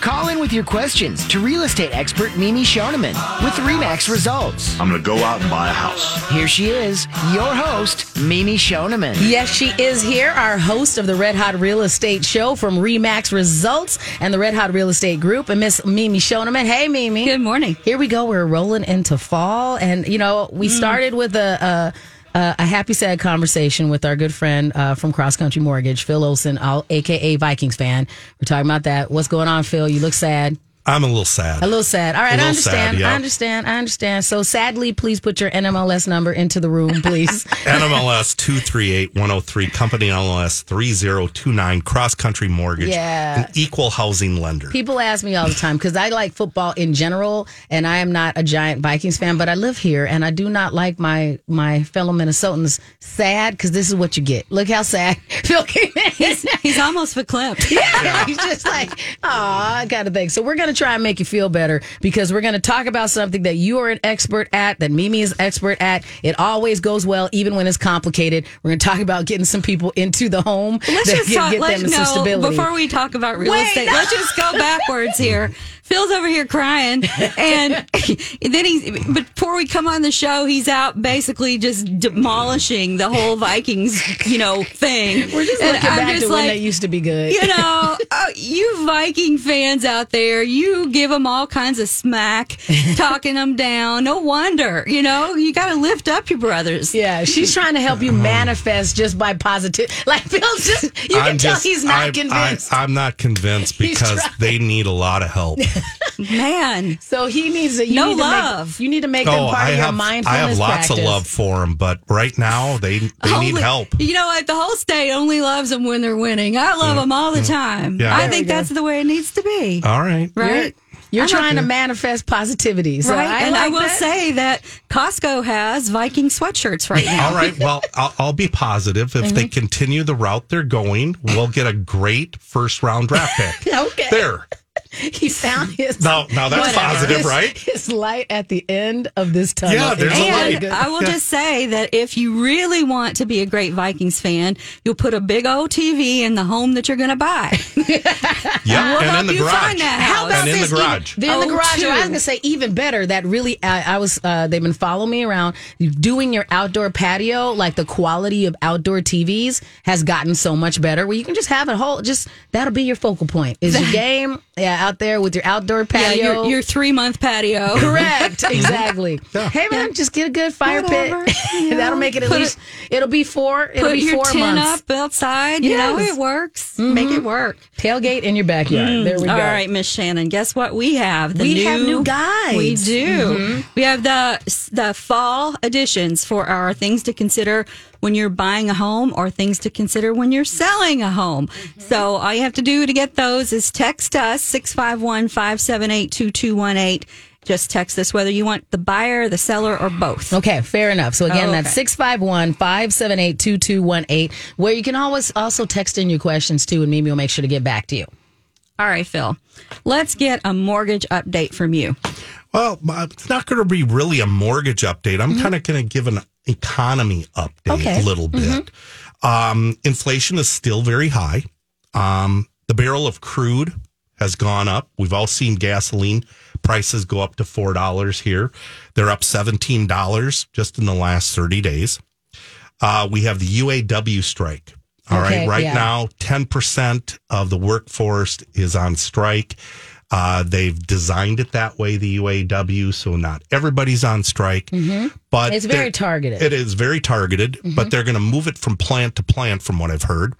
Call in with your questions to real estate expert Mimi Shoneman with Remax Results. I'm going to go out and buy a house. Here she is, your host, Mimi Shoneman. Yes, she is here, our host of the Red Hot Real Estate Show from Remax Results and the Red Hot Real Estate Group, and Miss Mimi Shoneman. Hey, Mimi. Good morning. Here we go. We're rolling into fall, and you know we mm. started with a. a uh, a happy sad conversation with our good friend uh, from Cross Country Mortgage, Phil Olson, all, aka Vikings fan. We're talking about that. What's going on, Phil? You look sad. I'm a little sad. A little sad. All right, I understand. sad, yeah. I understand. I understand. So sadly, please put your NMLS number into the room, please. NMLS 238103, company NMLS 3029, cross country mortgage, Yeah. an equal housing lender. People ask me all the time because I like football in general, and I am not a giant Vikings fan, but I live here, and I do not like my my fellow Minnesotans sad because this is what you get. Look how sad Phil came in. He's almost verklempt. Yeah, he's just like, oh, I got to think. So we're going to try and make you feel better because we're going to talk about something that you are an expert at, that Mimi is expert at. It always goes well, even when it's complicated. We're going to talk about getting some people into the home. Let's just talk. get Let's no, stability. before we talk about real Wait, estate. no. Let's just go backwards here. Phil's over here crying, and then he. But before we come on the show, he's out basically just demolishing the whole Vikings, you know, thing. we're just And looking I'm back just to when like, they used to be good. you know, uh, you Viking fans out there, you give them all kinds of smack, talking them down. No wonder, you know, you got to lift up your brothers. Yeah, she's trying to help you uh-huh. manifest just by positive. Like Phil's just, you can I'm tell just- he's not I'm, convinced. I, am not convinced because they need a lot of help. Man, so he needs to. You No need to love. Make, you need to make them oh, part I of your have, I mindfulness have lots practice. of love for them, but right now they, they need help. You know what? The whole state only loves them when they're winning. I love them all the time. Yeah. I There think that's the way it needs to be. All right. Right? You're I'm trying not- to manifest positivity, so right. I and I will that. say that Costco has Viking sweatshirts right now. All right. Well, I'll, I'll be positive. If Mm-hmm. they continue the route they're going, we'll get a great first round draft pick. Okay. There. he found his. Now, now that's whatever, positive, his- right? His light at the end of this tunnel. Yeah, there's is a light. I will just say that if you really want to be a great Vikings fan, you'll put a big old TV in the home that you're going to buy. Yeah. We'll and help in the you garage. find that How about And in the this? garage. Even, in the Oh, garage. two. I was gonna say even better. That really, I, I was. Uh, they've been following me around. Doing your outdoor patio, like the quality of outdoor TVs has gotten so much better. Where you can just have a whole. Just that'll be your focal point. Is your game? Yeah, out there with your outdoor Yeah, patio. your, your three month patio. Correct. Exactly. Hey man, just get a good fire Whatever, pit. you. That'll make it at Put least. it'll be four. It'll Put be your four tin months. up outside. You know, Yes. it works. Mm-hmm. Make it work. Tailgate in your backyard. There we go. All right, Miss Shannon. Guess what we have? The We have new guides. We do. Mm-hmm. We have the the fall editions for our things to consider when you're buying a home or things to consider when you're selling a home. So all you have to do to get those is text us 651-578-2218. Just text us whether you want the buyer, the seller, or both. Okay, fair enough. So again, Oh, that's okay. 651 578 2218, where you can always also text in your questions too, and Mimi will make sure to get back to you. All right, Phil. Let's get a mortgage update from you. Well, it's not going to be really a mortgage update. I'm mm-hmm. kind of going to give an economy update Mm-hmm. Okay. Mm-hmm. a little bit. Um, inflation is still very high. Um, the barrel of crude has gone up. We've all seen gasoline prices go up to four dollars here. They're up seventeen dollars just in the last thirty days. Uh, we have the UAW strike. All right, Okay, right yeah. now, ten percent of the workforce is on strike. Uh, they've designed it that way, the UAW, so not everybody's on strike. But It's very targeted. It is very targeted, but they're going to move it from plant to plant, from what I've heard.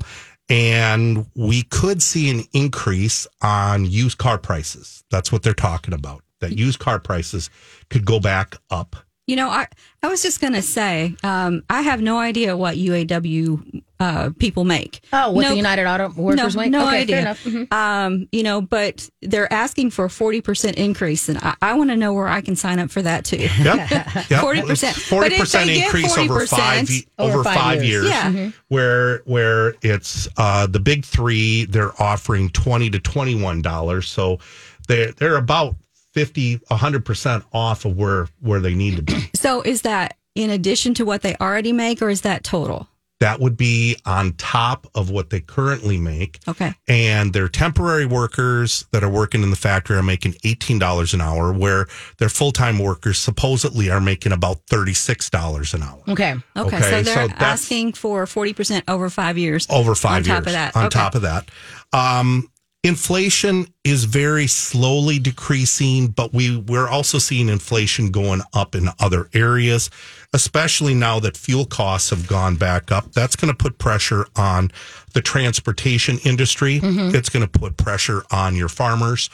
And we could see an increase on used car prices. That's what they're talking about. That used car prices could go back up. You know, I, I was just going to say, um, I have no idea what UAW uh, people make. Oh, what No- the United Auto Workers no, make? No okay, idea. fair enough. Mhm. Um, you know, but they're asking for a forty percent increase, and I, I want to know where I can sign up for that too. Yep. yep. 40%. Forty But if percent they increase over 40%, five over over five five years. years. Yeah. Where where it's uh, the big three, they're offering twenty to twenty one dollars. So they're they're about 50 hundred percent off of where where they need to be. So is that in addition to what they already make, or is that total? That would be on top of what they currently make. Okay. And their temporary workers that are working in the factory are making $18 an hour, where their full time workers supposedly are making about $36 an hour. Okay. Okay, Okay, so so they're that's- asking for forty percent over five years. Over five on years. On top of that. On Okay. top of that. Um, inflation is very slowly decreasing, but we, we're also seeing inflation going up in other areas, especially now that fuel costs have gone back up. That's going to put pressure on the transportation industry. It's going to put pressure on your farmers.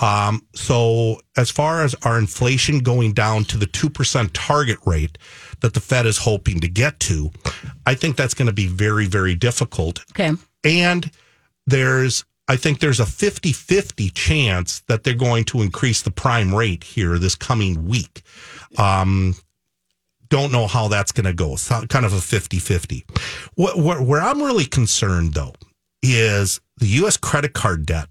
Um, so as far as our inflation going down to the 2% target rate that the Fed is hoping to get to, I think that's going to be very, very difficult. Okay. And there's, I think there's a 50 50 chance that they're going to increase the prime rate here this coming week. Um, don't know how that's going to go. It's kind of a 50 50. Where, where I'm really concerned, though, is the U.S. credit card debt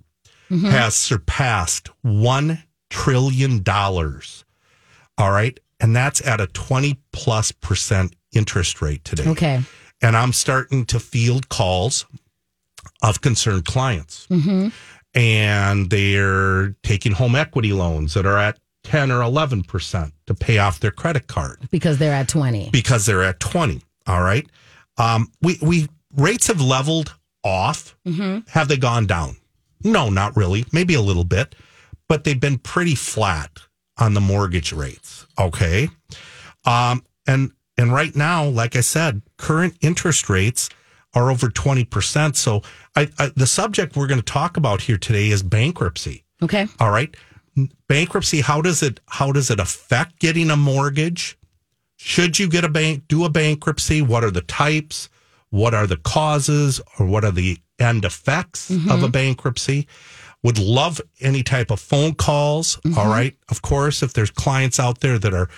has surpassed $1 trillion. All right. And that's at a 20 plus percent interest rate today Okay. and I'm starting to field calls of concerned clients. And they're taking home equity loans that are at 10 or 11% to pay off their credit card Because they're at 20. because they're at 20. All right. Um, we, we, rates have leveled off. Have they gone down? No, not really. Maybe a little bit, but they've been pretty flat on the mortgage rates. Okay. Um, and, and right now, like I said, current interest rates are over 20%. So I, I the subject we're going to talk about here today is bankruptcy. Okay. All right. Bankruptcy, how does it how does it affect getting a mortgage? Should you get a bank do a bankruptcy? What are the types? What are the causes or what are the end effects of a mm-hmm. bankruptcy? Would love any type of phone calls. all mm-hmm. right. Of course, if there's clients out there that are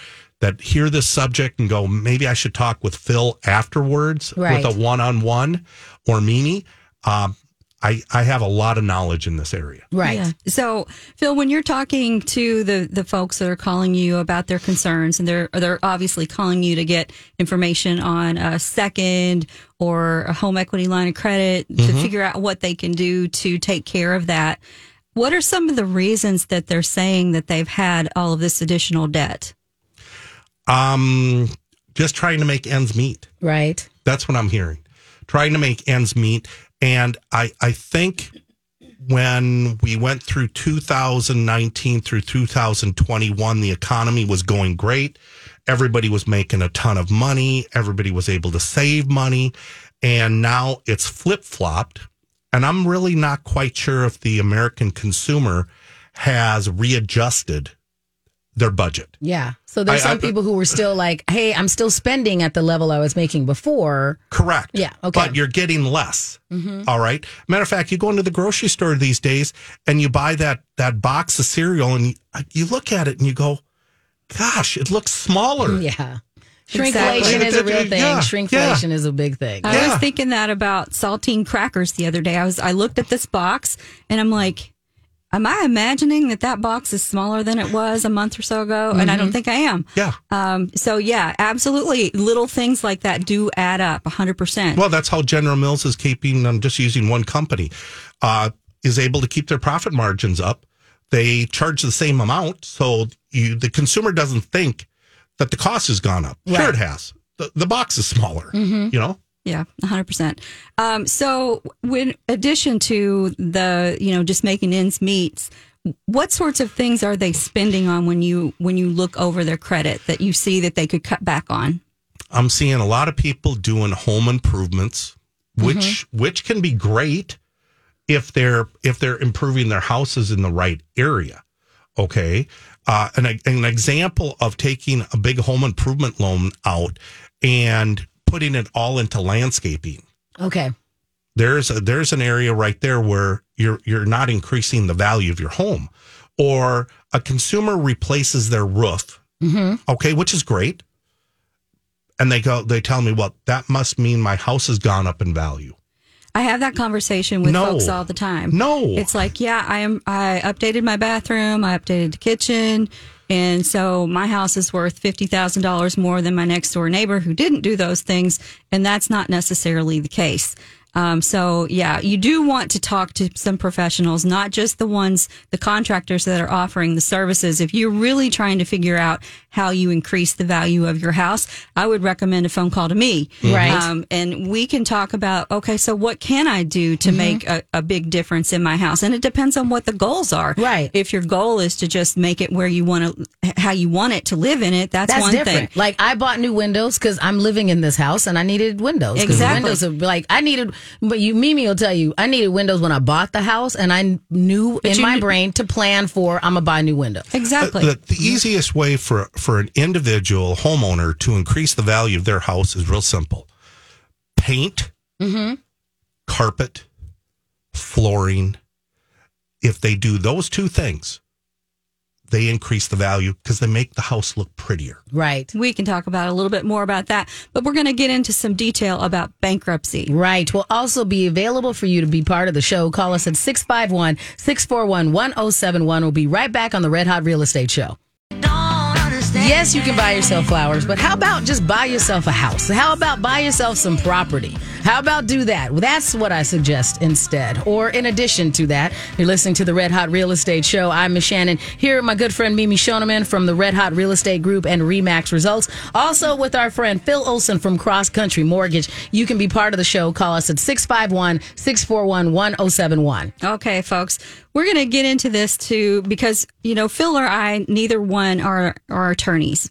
that hear this subject and go, maybe I should talk with Phil afterwards Right. with a one on one or Mimi. Um, I, I have a lot of knowledge in this area. Right. Yeah. So, Phil, when you're talking to the the folks that are calling you about their concerns, and they're they're obviously calling you to get information on a second or a home equity line of credit to figure out what they can do to take care of that. What are some of the reasons that they're saying that they've had all of this additional debt? Um, just trying to make ends meet. Right. That's what I'm hearing. Trying to make ends meet. And I, I think when we went through 2019 through 2021, the economy was going great. Everybody was making a ton of money. Everybody was able to save money. And now it's flip flopped. And I'm really not quite sure if the American consumer has readjusted their budget. Yeah. So there's I- some I- people who were still like, hey, I'm still spending at the level I was making before. Correct. Yeah, okay. But you're getting less. Mm-hmm. All right. Matter of fact, you go into the grocery store these days and you buy that that box of cereal and you, uh, you look at it and you go, "Gosh, it looks smaller." Yeah. Exactly. Shrinkflation is a real thing. Yeah, Shrinkflation is a big thing. I Yeah. was thinking that about saltine crackers the other day. I was I looked at this box and I'm like, am I imagining that that box is smaller than it was a month or so ago? And I don't think I am. Yeah. Um, so yeah, absolutely. Little things like that do add up 100%. Well, that's how General Mills is keeping. I'm just using one company, uh, is able to keep their profit margins up. They charge the same amount, so you the consumer doesn't think that the cost has gone up. Sure, it has. The, the box is smaller. You know. Yeah, 100%. Um, so, in addition to the, you know, just making ends meet, what sorts of things are they spending on when you when you look over their credit that you see that they could cut back on? I'm seeing a lot of people doing home improvements, which which can be great if they're if they're improving their houses in the right area. Okay, uh, an an example of taking a big home improvement loan out and putting it all into landscaping. Okay. there's a, there's an area right there where you're you're not increasing the value of your home or a consumer replaces their roof mm-hmm. okay which is great and they go they tell me well that must mean my house has gone up in value I have that conversation with No. folks all the time. No. It's like, yeah, I am I updated my bathroom, I updated the kitchen, and so my house is worth $50,000 more than my next door neighbor who didn't do those things, and that's not necessarily the case. Um, so yeah, you do want to talk to some professionals, not just the ones, the contractors that are offering the services. If you're really trying to figure out how you increase the value of your house, I would recommend a phone call to me. Right. Um, and we can talk about, okay, so what can I do to make a, a big difference in my house? And it depends on what the goals are. Right. If your goal is to just make it where you want to, how you want it to live in it, that's, That's one different. thing. Like I bought new windows because I'm living in this house and I needed windows. Exactly. Windows are like I needed, but you Mimi will tell you I needed windows when I bought the house and I knew in my knew- brain to plan for I'm gonna buy new windows. Exactly. the, the easiest way for for an individual homeowner to increase the value of their house is real simple. Paint. Mm-hmm. Carpet. Flooring. If they do those two things they increase the value because they make the house look prettier Right. we can talk about a little bit more about that, but we're going to get into some detail about bankruptcy. Right. We'll also be available for you to be part of the show. Call us at 651 641 1071. We'll be right back on the Red Hot Real Estate Show. Yes, you can buy yourself flowers, but how about just buy yourself a house? How about buy yourself some property? How about do that? Well, that's what I suggest instead. Or in addition to that, you're listening to the Red Hot Real Estate Show. I'm Miss Shannon here my good friend Mimi Shoneman from the Red Hot Real Estate Group and Remax Results. Also with our friend Phil Olson from Cross Country Mortgage. You can be part of the show. Call us at 651 641 1071. Okay, folks, we're going to get into this too because you know Phil or I, neither one are are attorneys.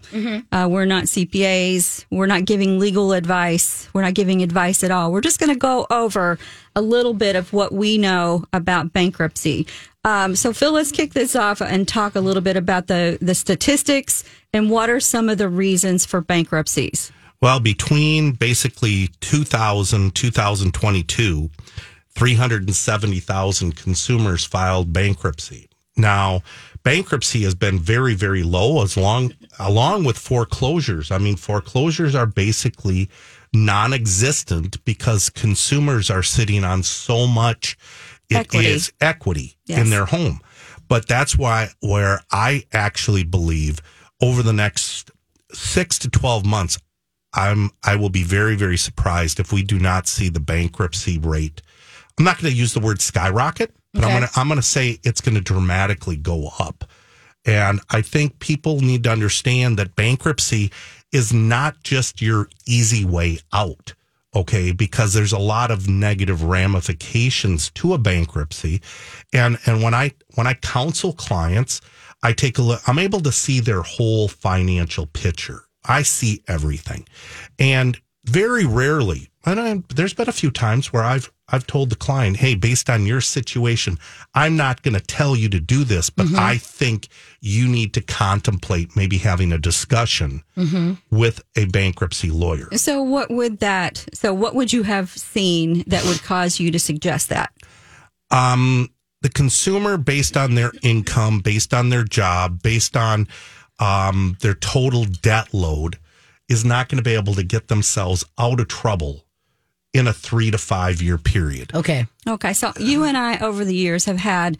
Uh, we're not CPAs. We're not giving legal advice. We're not giving advice at all. We're just going to go over a little bit of what we know about bankruptcy. Um, so, Phil, let's kick this off and talk a little bit about the the statistics and what are some of the reasons for bankruptcies. Well, between basically 2000, 2022, 370,000 consumers filed bankruptcy. Now, bankruptcy has been very, very low as long, along with foreclosures. I mean, foreclosures are basically non existent because consumers are sitting on so much It is Equity. equity Yes. in their home. But that's why where I actually believe over the next six to 12 months, I'm I will be very very surprised if we do not see the bankruptcy rate. I'm not going to use the word skyrocket, but I'm going to I'm going to say it's going to dramatically go up. And I think people need to understand that bankruptcy is not just your easy way out. Okay, because there's a lot of negative ramifications to a bankruptcy. And and when I when I counsel clients, I take a look I'm able to see their whole financial picture. I see everything. And very rarely, and I, there's been a few times where I've I've told the client, "Hey, based on your situation, I'm not going to tell you to do this, but I think you need to contemplate maybe having a discussion with a bankruptcy lawyer." So, what would that? So, what would you have seen that would cause you to suggest that? um, the consumer based on their income, based on their job, based on um, their total debt load, is not going to be able to get themselves out of trouble in a three to five year period. Okay. Okay, so you and I over the years have had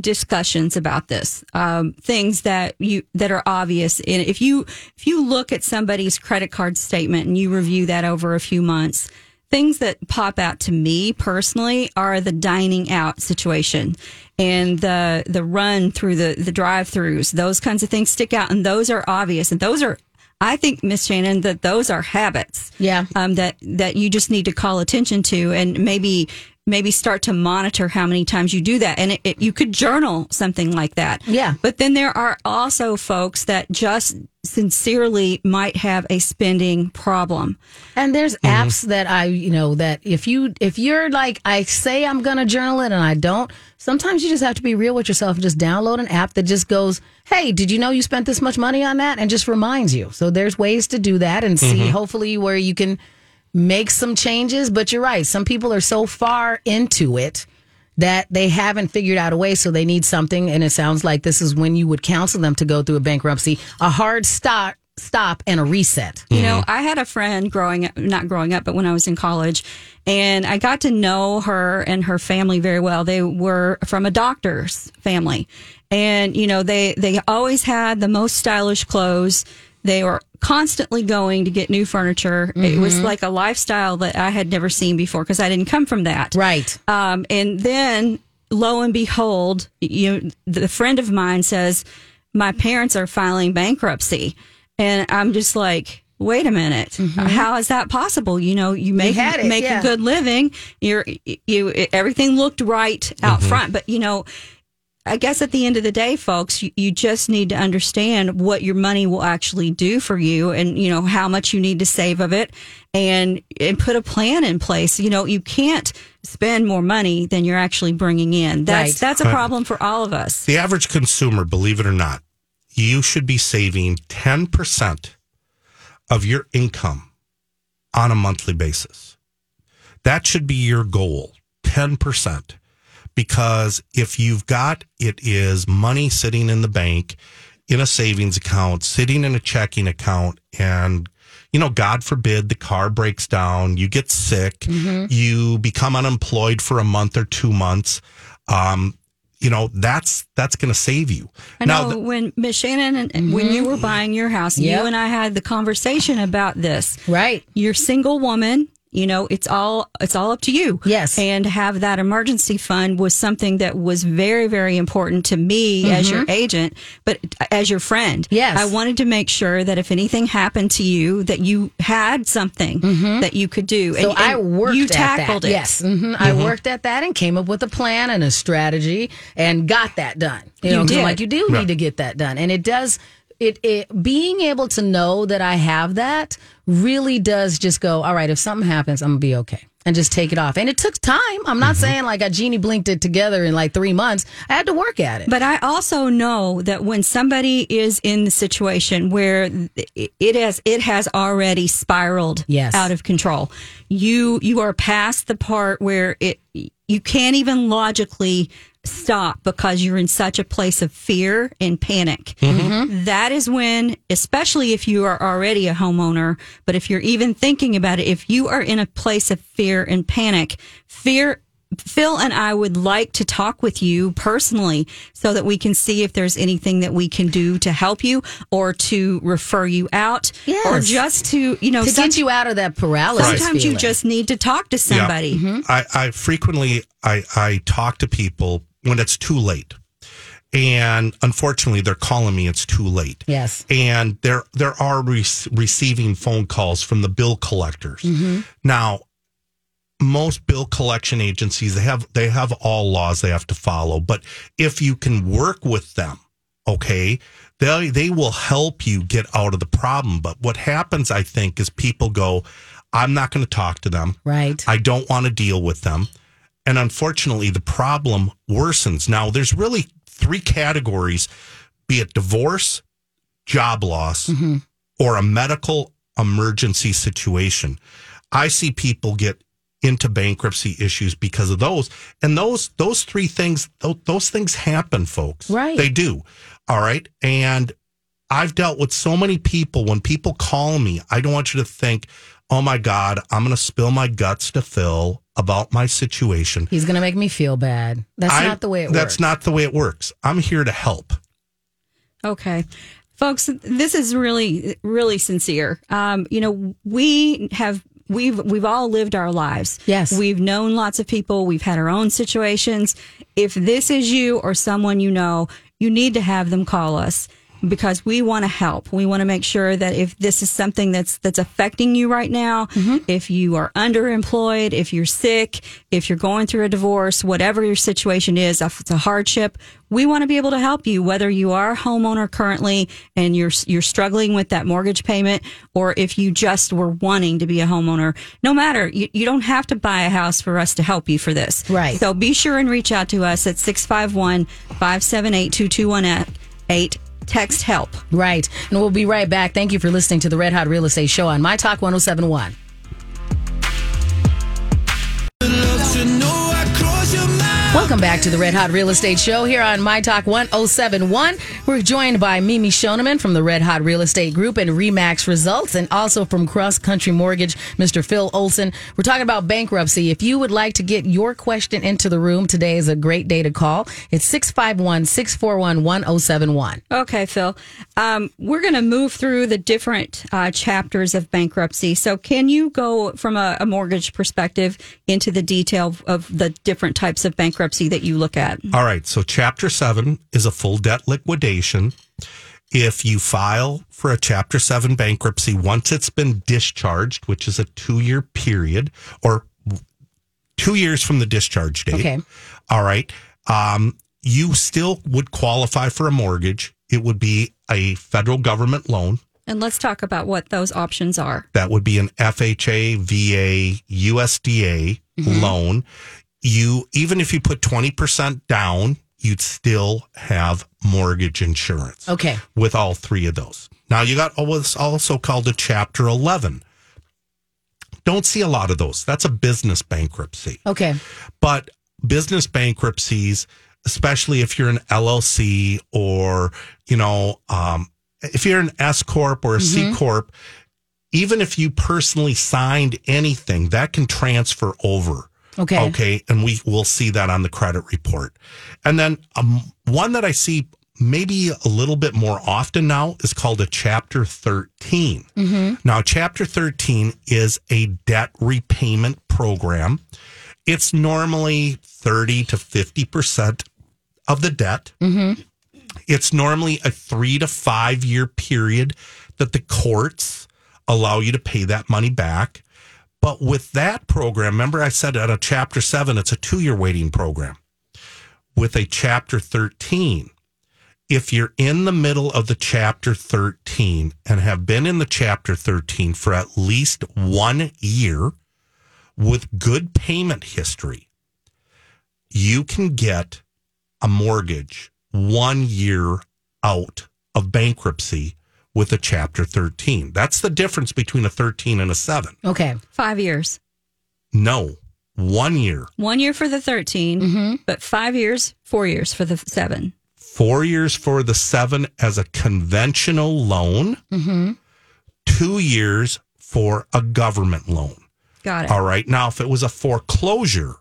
discussions about this um, things that you that are obvious and if you if you look at somebody's credit card statement and you review that over a few months things that pop out to me personally are the dining out situation and the the run through the the drive-throughs those kinds of things stick out and those are obvious and those are I think Miss Shannon that those are habits Yeah. um, that that you just need to call attention to and maybe maybe start to monitor how many times you do that and it, it, you could journal something like that Yeah. but then there are also folks that just sincerely might have a spending problem And there's mm-hmm. apps that I, you know, that if you if you're like I say I'm gonna journal it and I don't, sometimes you just have to be real with yourself and just download an app that just goes, Hey, did you know you spent this much money on that? And just reminds you. So there's ways to do that and see mm-hmm. hopefully where you can make some changes. But you're right. Some people are so far into it that they haven't figured out a way. So they need something. And it sounds like this is when you would counsel them to go through a bankruptcy, a hard stop, stop and a reset. You know, mm-hmm. I had a friend growing up, not growing up, but when I was in college, and I got to know her and her family very well. They were from a doctor's family. And, you know, they, they always had the most stylish clothes. They were constantly going to get new furniture. It was mm-hmm. like a lifestyle that I had never seen before because I didn't come from that. Right. Um, and then lo and behold, you the friend of mine says, My parents are filing bankruptcy. And I'm just like, wait a minute. Mm-hmm. How is that possible? You know, you make it, make yeah. a good living. You're you everything looked right out mm-hmm. front, but you know, I guess at the end of the day, folks, you, you just need to understand what your money will actually do for you and, you know, how much you need to save of it and, and put a plan in place. You know, you can't spend more money than you're actually bringing in. That's, Right. that's a problem for all of us. The average consumer, believe it or not, you should be saving 10% of your income on a monthly basis. That should be your goal, 10%. Because if you've got it is money sitting in the bank, in a savings account, sitting in a checking account, and you know, God forbid the car breaks down, you get sick, you become unemployed for a month or two months. Um, you know, that's that's going to save you. I now, know the- when Miss Shannon, and and when you were buying your house, Yep. you and I had the conversation about this. Right. You're single woman. You know, it's all it's all up to you. Yes. and have that emergency fund was something that was very very important to me as your agent, but as your friend. Mm-hmm. Yes. I wanted to make sure that if anything happened to you, that you had something that you could do. Mm-hmm. So and, I worked You at tackled that. it. Yes, hmm I worked at that and came up with a plan and a strategy and got that done. You, You know, 'cause I'm did. like you do need to get that done, and it does. It, it being able to know that I have that really does just go. All right, if something happens, I'm gonna be okay. And just take it off. And it took time. I'm Mm-hmm. not saying like I genie blinked it together in like three months. I had to work at it. But I also know that when somebody is in the situation where it has it has already spiraled Yes. out of control, you you are past the part where it you can't even logically stop because you're in such a place of fear and panic. Mm-hmm. That is when, especially if you are already a homeowner, but if you're even thinking about it, if you are in a place of fear and panic, fear Phil and I would like to talk with you personally so that we can see if there's anything that we can do to help you or to refer you out or just to, you know, to some- get you out of that paralysis. sometimes you just need to talk to Yeah. somebody. Mm-hmm. I, I frequently I, I talk to people when it's too late. And unfortunately, they're calling me. It's too late. Yes. and there there are re- receiving phone calls from the bill collectors. Mm-hmm. Now, most bill collection agencies they have they have all laws they have to follow, but if you can work with them, okay, they they will help you get out of the problem. But what happens, I think, is people go, "I'm not going to talk to them. Right. I don't want to deal with them." And unfortunately, the problem worsens. Now, there's really three categories be it divorce, job loss, mm-hmm. or a medical emergency situation. I see people get into bankruptcy issues because of those. And those those three things those, those things happen, folks. Right. They do. All right? And I've dealt with so many people when people call me, I don't want you to think, "Oh my god, I'm going to spill my guts to Phil about my situation." He's going to make me feel bad. That's I- not the way it That's works. That's not the way it works. I'm here to help. Okay. Folks, this is really, really sincere. Um, you know, we have, we've, we've all lived our lives. Yes. We've known lots of people. We've had our own situations. If this is you or someone you know, you need to have them call us because we want to help. We want to make sure that if this is something that's that's affecting you right now, mm-hmm. if you are underemployed, if you're sick, if you're going through a divorce, whatever your situation is, if it's a hardship, we want to be able to help you whether you are a homeowner currently and you're you're struggling with that mortgage payment or if you just were wanting to be a homeowner. No matter, you, you don't have to buy a house for us to help you for this. Right. So be sure and reach out to us at 651 578 2218. Text help. Right. And we'll be right back. Thank you for listening to the Red Hot Real Estate Show on My Talk 1071. Welcome back to the Red Hot Real Estate Show here on My Talk 1071. We're joined by Mimi Shoneman from the Red Hot Real Estate Group and Remax Results, and also from Cross Country Mortgage, Mr. Phil Olson. We're talking about bankruptcy. If you would like to get your question into the room, today is a great day to call. It's 651 641 1071. Okay, Phil. Um, we're going to move through the different uh, chapters of bankruptcy. So, can you go from a, a mortgage perspective into the detail of the different types of bankruptcy that you look at? All right. So, Chapter 7 is a full debt liquidation. If you file for a Chapter 7 bankruptcy, once it's been discharged, which is a two year period or two years from the discharge date. Okay. All right. Um, you still would qualify for a mortgage. It would be a federal government loan. And let's talk about what those options are. That would be an FHA, VA, USDA loan. You even if you put 20% down, you'd still have mortgage insurance. Okay. With all three of those. Now you got what's also called a chapter 11. Don't see a lot of those. That's a business bankruptcy. Okay. But business bankruptcies, especially if you're an LLC or, you know, um, if you're an S Corp or a C Corp, even if you personally signed anything, that can transfer over. Okay. Okay. And we will see that on the credit report. And then um, one that I see maybe a little bit more often now is called a Chapter 13. Now, Chapter 13 is a debt repayment program. It's normally 30 to 50% of the debt. It's normally a three to five year period that the courts allow you to pay that money back. But with that program, remember I said at a chapter seven, it's a two year waiting program. With a chapter 13, if you're in the middle of the chapter 13 and have been in the chapter 13 for at least one year with good payment history, you can get a mortgage one year out of bankruptcy with a chapter 13. That's the difference between a 13 and a 7. Okay. Five years. No, one year. One year for the 13, mm-hmm. but five years, four years for the seven. Four years for the 7 as a conventional loan, mm-hmm. two years for a government loan. Got it. All right. Now, if it was a foreclosure,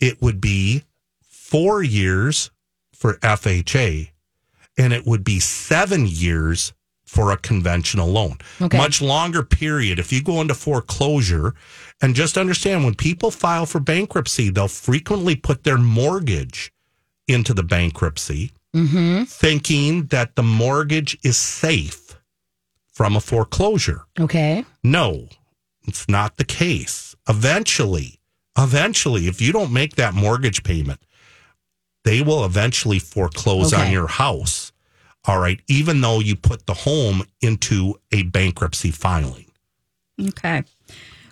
it would be four years for FHA and it would be seven years for a conventional loan. Okay. Much longer period. If you go into foreclosure, and just understand when people file for bankruptcy, they'll frequently put their mortgage into the bankruptcy, mm-hmm. thinking that the mortgage is safe from a foreclosure. Okay. No, it's not the case. Eventually, eventually, if you don't make that mortgage payment, they will eventually foreclose on your house. All right, even though you put the home into a bankruptcy filing. Okay.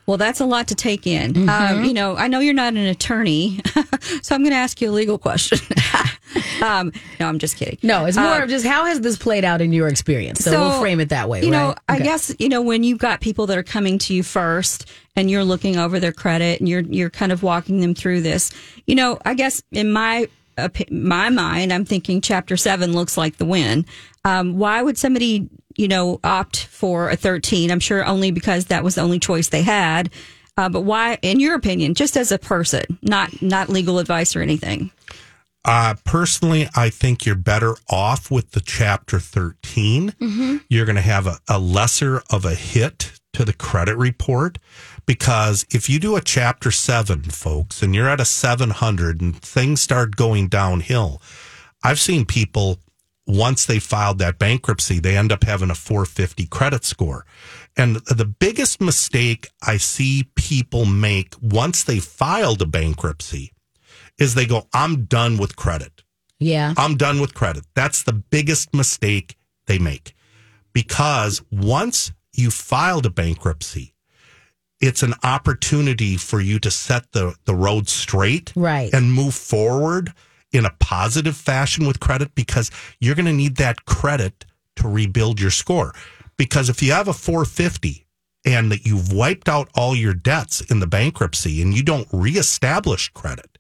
Well, that's a lot to take in. Um, you know, I know you're not an attorney, so I'm going to ask you a legal question. um, no, I'm just kidding. No, it's more Uh, of just how has this played out in your experience? So, we'll frame it that way, You know, right? I guess you know when you've got people that are coming to you first, and you're looking over their credit, and you're you're kind of walking them through this. You know, I guess in my opi- my mind, I'm thinking Chapter Seven looks like the win. Um, why would somebody you know opt for a 13? I'm sure only because that was the only choice they had. Uh, but why, in your opinion, just as a person, not not legal advice or anything? Uh, personally, I think you're better off with the chapter 13. You're going to have a, a lesser of a hit to the credit report because if you do a chapter seven, folks, and you're at a 700 and things start going downhill, I've seen people once they filed that bankruptcy, they end up having a 450 credit score. And the biggest mistake I see people make once they filed a bankruptcy is they go, I'm done with credit. yeah. I'm done with credit. That's the biggest mistake they make. Because once you filed a bankruptcy, it's an opportunity for you to set the, the road straight Right. and move forward in a positive fashion with credit because you're going to need that credit to rebuild your score. Because if you have a 450 and that you've wiped out all your debts in the bankruptcy and you don't reestablish credit,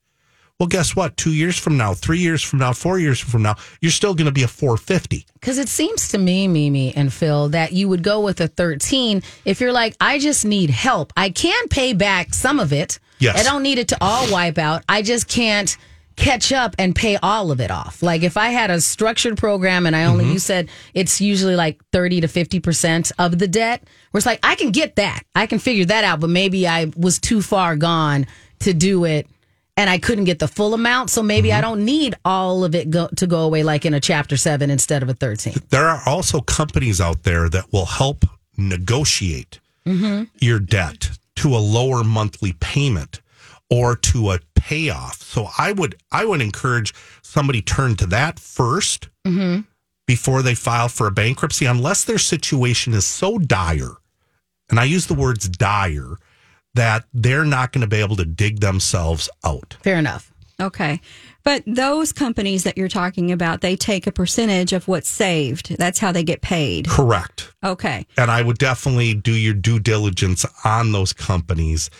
Well, guess what? Two years from now, three years from now, four years from now, you're still going to be a 450. Because it seems to me, Mimi and Phil, that you would go with a 13 if you're like, I just need help. I can pay back some of it. Yes. I don't need it to all wipe out. I just can't catch up and pay all of it off. Like if I had a structured program and I only, mm-hmm. you said it's usually like 30 to 50% of the debt, where it's like, I can get that. I can figure that out, but maybe I was too far gone to do it and I couldn't get the full amount. So maybe I mm-hmm. don't need all of it go, to go away like in a chapter seven instead of a 13. There are also companies out there that will help negotiate mm-hmm. your debt to a lower monthly payment or to a payoff. So I would I would encourage somebody turn to that 1st mm-hmm. before they file for a bankruptcy, unless their situation is so dire, and I use the words dire, that they're not going to be able to dig themselves out. Fair enough. Okay. But those companies that you're talking about, they take a percentage of what's saved. That's how they get paid. Correct. Okay. and I would definitely do your due diligence on those companies.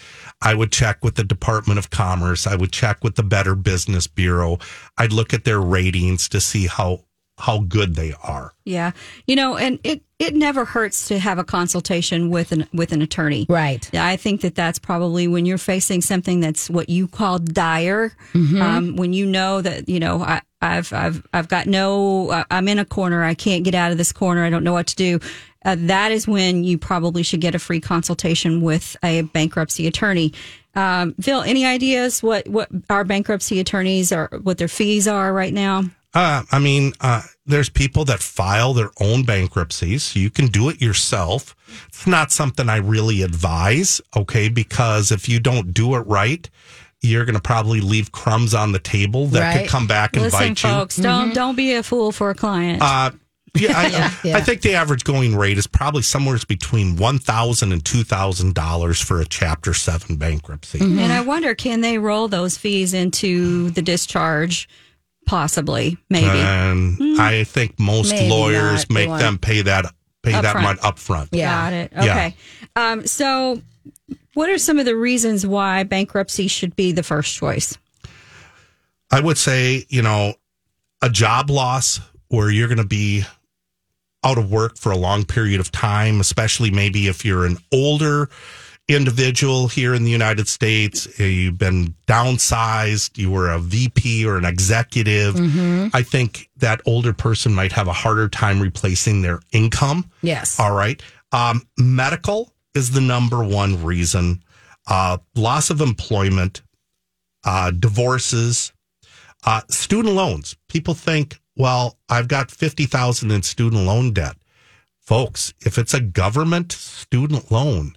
I would check with the Department of Commerce. I would check with the Better Business Bureau. I'd look at their ratings to see how how good they are. Yeah. You know, and it it never hurts to have a consultation with an with an attorney. Right. Yeah, I think that that's probably when you're facing something that's what you call dire. Um, when you know that you know I, I've I've I've got no I- I'm in a corner. I can't get out of this corner. I don't know what to do. Uh, that is when you probably should get a free consultation with a bankruptcy attorney. Um, Phil, any ideas what what our bankruptcy attorneys are what their fees are right now? Uh, I mean, uh, there's people that file their own bankruptcies. You can do it yourself. It's not something I really advise, okay? Because if you don't do it right, you're going to probably leave crumbs on the table that Right. could come back and Listen, bite you. folks, don't don't be a fool for a client. Uh, yeah, I, yeah. I think the average going rate is probably somewhere between one thousand and two thousand dollars for a Chapter Seven bankruptcy. And I wonder, can they roll those fees into the discharge? Possibly, maybe. And I think most Maybe lawyers make want- them pay that pay that Upfront. money up front. Yeah. Got it. Yeah. Okay. Um, so, what are some of the reasons why bankruptcy should be the first choice? I would say, you know, a job loss where you're going to be out of work for a long period of time, especially maybe if you're an older individual here in the United States, you've been downsized, you were a VP or an executive. I think that older person might have a harder time replacing their income. Yes. All right. Um, medical is the number one reason. Uh, loss of employment, uh, divorces, uh, student loans. People think, well, I've got 50,000 in student loan debt. Folks, if it's a government student loan,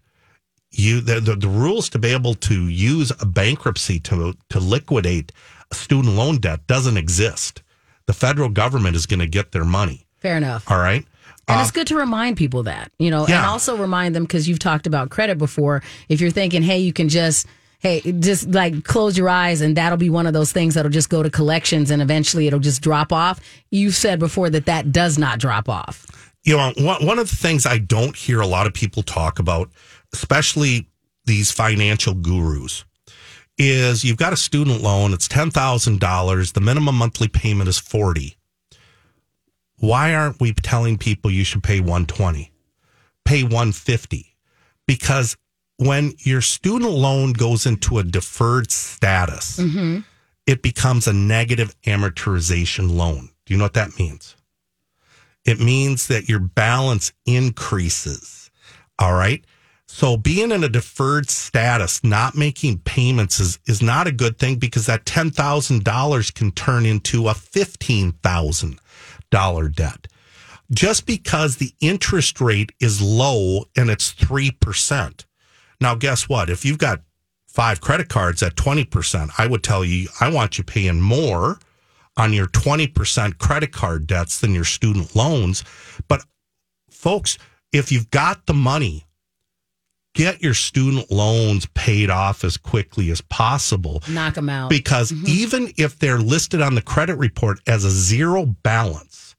you the, the, the rules to be able to use a bankruptcy to to liquidate a student loan debt doesn't exist. The federal government is going to get their money. Fair enough. All right. And it's uh, good to remind people that, you know, and also remind them because you've talked about credit before. If you're thinking, hey, you can just, hey, just like close your eyes and that'll be one of those things that'll just go to collections and eventually it'll just drop off. You've said before that that does not drop off. you know, one, one of the things I don't hear a lot of people talk about, especially these financial gurus, is you've got a student loan, it's $10,000, the minimum monthly payment is 40. Why aren't we telling people you should pay 120? Pay 150? Because when your student loan goes into a deferred status, mm-hmm. it becomes a negative amortization loan. Do you know what that means? It means that your balance increases. All right. So being in a deferred status, not making payments is, is not a good thing because that $10,000 can turn into a $15,000 debt. Just because the interest rate is low and it's 3%. Now, guess what? If you've got five credit cards at 20%, I would tell you, I want you paying more on your 20% credit card debts than your student loans. But folks, if you've got the money, get your student loans paid off as quickly as possible Knock them out. because mm-hmm. even if they're listed on the credit report as a zero balance,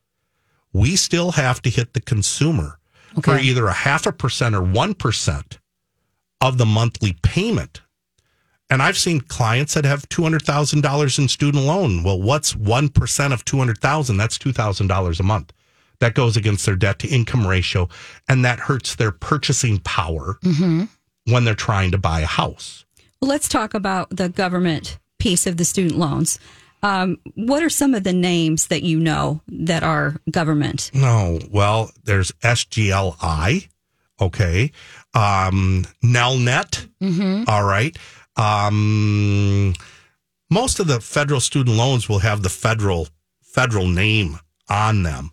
we still have to hit the consumer for either a half a percent or 1% of the monthly payment. And I've seen clients that have two hundred thousand dollars in student loan. Well, what's one percent of two hundred thousand? That's two thousand dollars a month. That goes against their debt to income ratio, and that hurts their purchasing power when they're trying to buy a house. Well, let's talk about the government piece of the student loans. Um, what are some of the names that you know that are government? No, well, there's SGLI, okay, um, Nelnet, all right. Um, most of the federal student loans will have the federal federal name on them.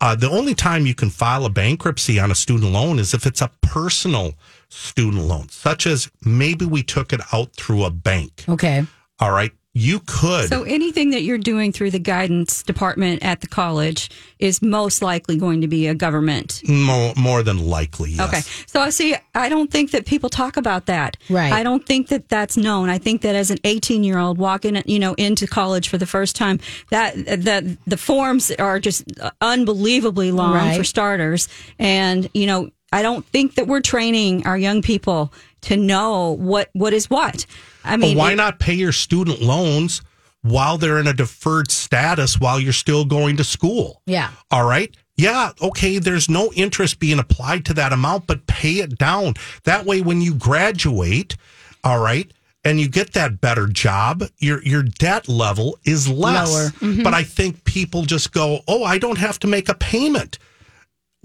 Uh, the only time you can file a bankruptcy on a student loan is if it's a personal student loan, such as maybe we took it out through a bank. Okay. All right, you could. So anything that you're doing through the guidance department at the college is most likely going to be a government. more, more than likely, yes. Okay. So I see, I don't think that people talk about that. Right. I don't think that that's known. I think that as an 18 year old walking, you know, into college for the first time, that, that the forms are just unbelievably long Right. for starters. And, you know, I don't think that we're training our young people to know what, what is what. I mean, why it- not pay your student loans while they're in a deferred status while you're still going to school? Yeah. All right. Yeah. Okay. There's no interest being applied to that amount, but pay it down. That way, when you graduate, all right, and you get that better job, your your debt level is less. Lower. Mm-hmm. But I think people just go, oh, I don't have to make a payment.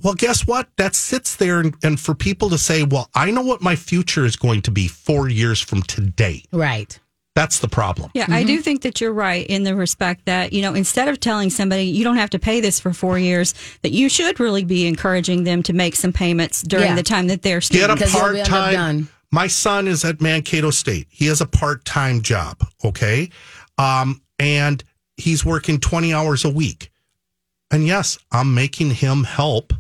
Well, guess what? That sits there, and, and for people to say, well, I know what my future is going to be four years from today. Right. That's the problem. Yeah, I do think that you're right in the respect that, you know, instead of telling somebody you don't have to pay this for four years, that you should really be encouraging them to make some payments during Yeah. the time that they're Get a Because they'll part time. done. My son is at Mankato State. He has a part time job. Okay. Um, and he's working 20 hours a week. And yes, I'm making him help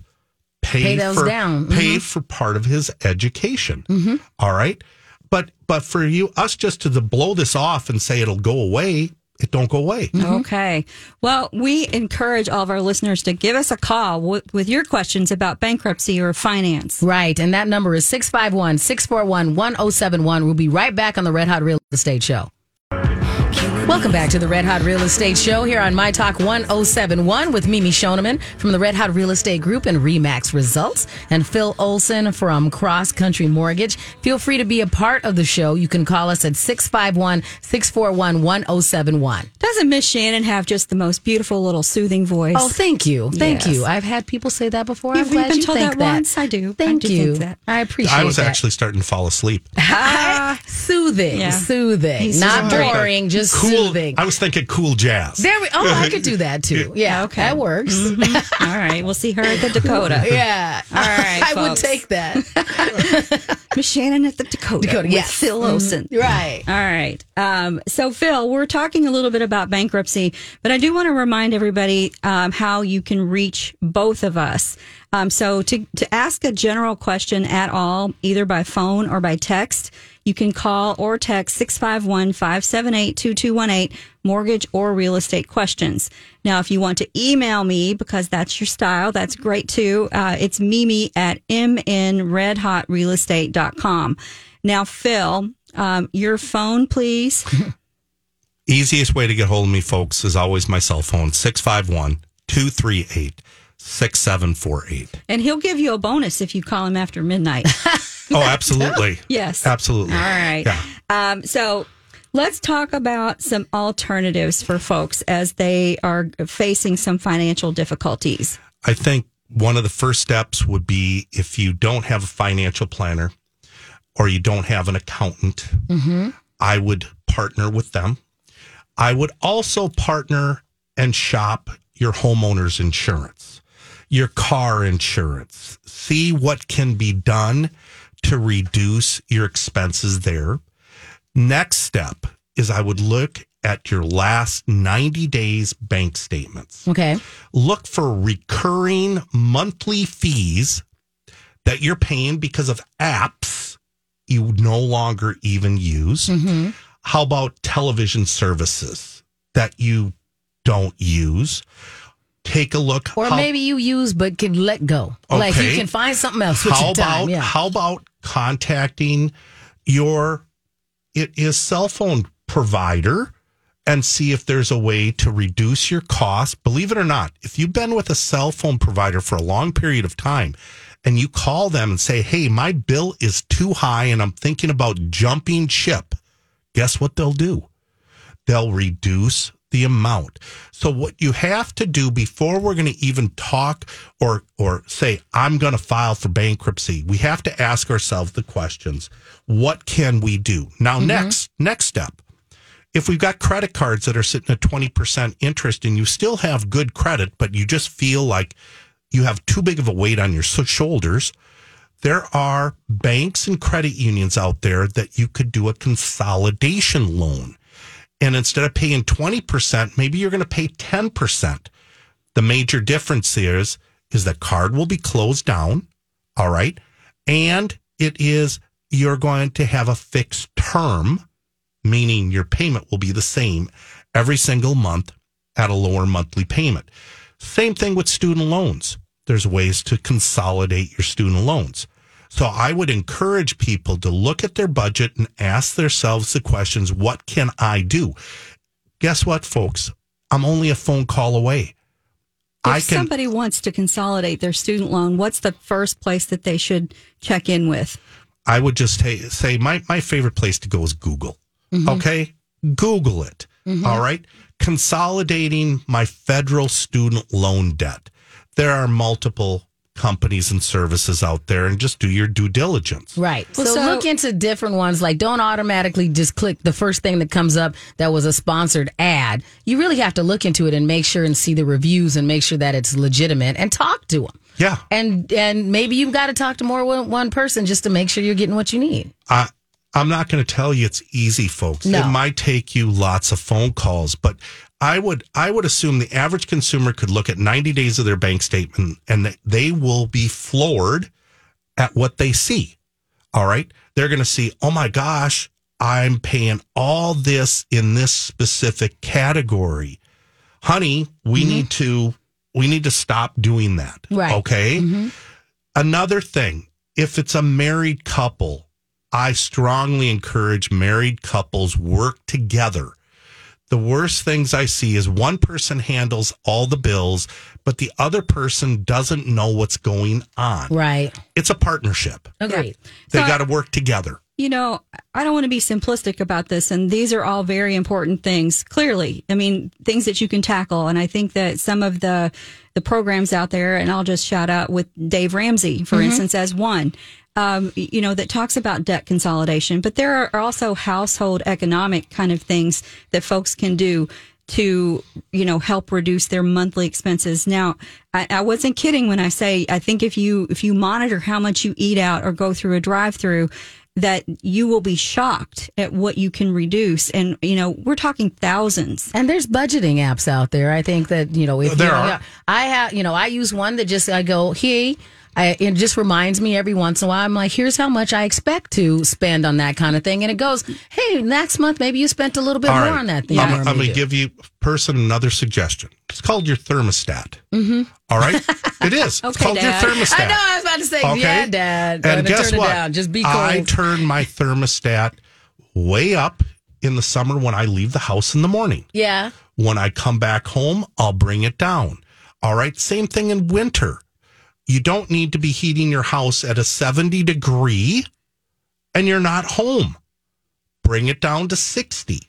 pay, Pay those for, down. Mm-hmm. pay for part of his education. Mm-hmm. All right. But, but for you, us just to blow this off and say it'll go away, it don't go away. Mm-hmm. Okay. Well, we encourage all of our listeners to give us a call w- with your questions about bankruptcy or finance. Right. And that number is 651 641 1071. We'll be right back on the Red Hot Real Estate Show. Welcome back to the Red Hot Real Estate Show here on My Talk 1071 with Mimi Shoneman from the Red Hot Real Estate Group and Remax Results and Phil Olson from Cross Country Mortgage. Feel free to be a part of the show. You can call us at 651 641 1071. Doesn't Miss Shannon have just the most beautiful little soothing voice? Oh, thank you. Thank Yes. you. I've had people say that before. You've I'm glad been you told think that that. once? I do. I Thank do you. think that. I appreciate that. I was that. actually starting to fall asleep. soothing, Yeah. soothing, He's not just boring, just Cool. Soothing. I was thinking cool jazz. There we. Oh, I could do that too. Yeah, Okay. that works. All right. We'll see her at the Dakota. Yeah, All right, I would take that. Miss Shannon at the Dakota. Dakota, with yes. Phil Olson. Right. All right. Um, so, Phil, we're talking a little bit about bankruptcy, but I do want to remind everybody um, how you can reach both of us. Um, so, to, to ask a general question at all, either by phone or by text, you can call or text 651 578 2218, mortgage or real estate questions. Now, if you want to email me, because that's your style, that's great too. Uh, it's mimi at mnredhotrealestate.com. Now, Phil, um, your phone, please. Easiest way to get hold of me, folks, is always my cell phone 651 238 6748. And he'll give you a bonus if you call him after midnight. Oh, absolutely. yes. Absolutely. All right. Yeah. Um, so let's talk about some alternatives for folks as they are facing some financial difficulties. I think one of the first steps would be if you don't have a financial planner or you don't have an accountant, I would partner with them. I would also partner and shop your homeowner's insurance, your car insurance. See what can be done to reduce your expenses there. Next step is I would look at your last 90 days bank statements Okay. look for recurring monthly fees that you're paying because of apps you no longer even use. Mm-hmm. How about television services that you don't use? Take a look. Or how- maybe you use but can let go. Like you can find something else how your time. about yeah. how about contacting your it is cell phone provider and see if there's a way to reduce your cost. Believe it or not, if you've been with a cell phone provider for a long period of time and you call them and say, Hey, my bill is too high and I'm thinking about jumping ship, guess what they'll do? They'll reduce the amount. So what you have to do before we're going to even talk or or say I'm going to file for bankruptcy, we have to ask ourselves the questions. What can we do? Now mm-hmm. next next step. If we've got credit cards that are sitting at 20% interest and you still have good credit but you just feel like you have too big of a weight on your shoulders, there are banks and credit unions out there that you could do a consolidation loan. And instead of paying 20%, maybe you're going to pay 10%. The major difference is is that card will be closed down, all right? And it is you're going to have a fixed term, meaning your payment will be the same every single month at a lower monthly payment. Same thing with student loans. There's ways to consolidate your student loans. So I would encourage people to look at their budget and ask themselves the questions, what can I do? Guess what, folks? I'm only a phone call away. If I can somebody wants to consolidate their student loan, what's the first place that they should check in with? I would just say, say my, my favorite place to go is Google. Mm-hmm. Okay. Google it. Mm-hmm. All right. Consolidating my federal student loan debt. There are multiple companies and services out there and just do your due diligence. Right. Well, so, so- look into different ones. Like, don't automatically just click the first thing that comes up that was a sponsored ad. You really have to look into it and make sure and see the reviews and make sure that it's legitimate and talk to them. Yeah. And and maybe you've got to talk to more one, one person just to make sure you're getting what you need. I, I'm not going to tell you it's easy, folks. No. It might take you lots of phone calls, but I would I would assume the average consumer could look at 90 days of their bank statement and they- will be floored at what they see. All right, they're going to see, oh my gosh, I'm paying all this in this specific category, honey. We mm-hmm. need to we need to stop doing that. Right. Okay. Mm-hmm. Another thing, if it's a married couple, I strongly encourage married couples work together. The worst things I see is one person handles all the bills, but the other person doesn't know what's going on. Right. It's a partnership. Agreed. They So- got to work together. You know, I don't want to be simplistic about this, and these are all very important things. Clearly, I mean, things that you can tackle, and I think that some of the the programs out there, and I'll just shout out with Dave Ramsey, for mm-hmm. instance, as one. Um, you know, that talks about debt consolidation, but there are also household economic kind of things that folks can do to you know help reduce their monthly expenses now I, I wasn't kidding when i say i think if you if you monitor how much you eat out or go through a drive through that you will be shocked at what you can reduce and you know we're talking thousands And there's budgeting apps out there. I think that you know if There you, are. I have you know I use one that just I go hey. I, it just reminds me every once in a while. I'm like, here's how much I expect to spend on that kind of thing, and it goes, hey, next month maybe you spent a little bit All more right. on that thing. I'm, you I'm going to give you person another suggestion. It's called your thermostat. Mm-hmm. right, it is. it's called Dad. your thermostat. I know. I was about to say, yeah, Dad. And Gonna guess turn what? It down. Just be cold. I turn my thermostat way up in the summer when I leave the house in the morning. yeah. When I come back home, I'll bring it down. All right. Same thing in winter. You don't need to be heating your house at a 70 degree and you're not home. Bring it down to 60.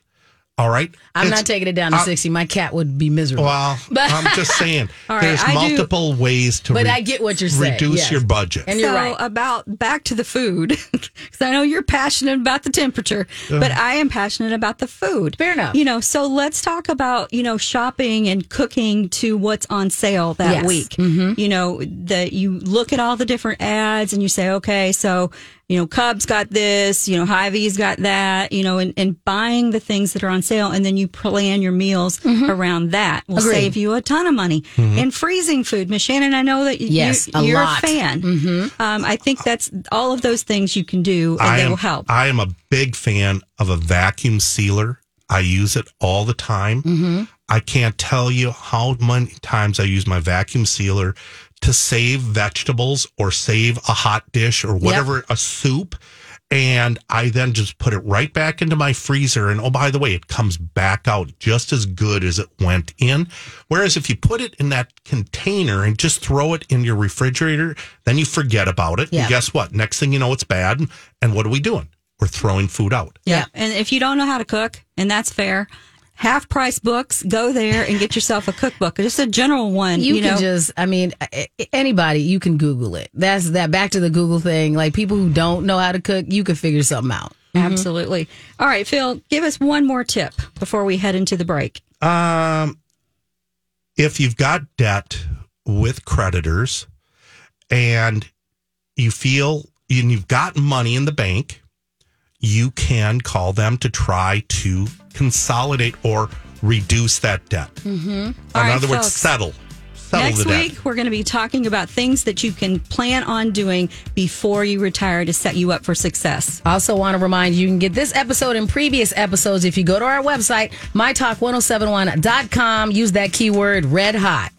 All right. I'm It's- not taking it down to uh, 60. My cat would be miserable. Well, But- I'm just saying All right, there's I do- multiple ways to But I get what you're saying, reduce yes. your budget. And you're so right. about back to the food because i know you're passionate about the temperature but i am passionate about the food Fair enough. you know so let's talk about you know shopping and cooking to what's on sale that Yes. week you know that you look at all the different ads and you say okay so you know Cub's got this you know Hy-Vee's got that you know and, and buying the things that are on sale and then you plan your meals around that will Agreed. save you a ton of money and freezing food miss shannon i know that you, Yes, a you're lot. a fan um, I think that's all of those things you can do, and I they am, will help. I am a big fan of a vacuum sealer. I use it all the time. Mm-hmm. I can't tell you how many times I use my vacuum sealer to save vegetables or save a hot dish or whatever, a soup. and I then just put it right back into my freezer. And oh, by the way, it comes back out just as good as it went in. Whereas if you put it in that container and just throw it in your refrigerator, then you forget about it. Yeah. And guess what? Next thing you know, it's bad. And what are we doing? We're throwing food out. Yeah. And if you don't know how to cook, and that's fair, half price books, go there and get yourself a cookbook, just a general one. You, You, can know, just, I mean, a- a- anybody, you can Google it. That's that back to the Google thing. Like people who don't know how to cook, you can figure something out. absolutely. All right, Phil, give us one more tip before we head into the break. Um, if you've got debt with creditors and you feel and you've got money in the bank, you can call them to try to consolidate or reduce that debt. Mm-hmm. In All right, other words, settle. Settle Next the debt. week, we're going to be talking about things that you can plan on doing before you retire to set you up for success. I Also, want to remind you, you can get this episode and previous episodes if you go to our website, mytalk1071.com. Use that keyword red hot.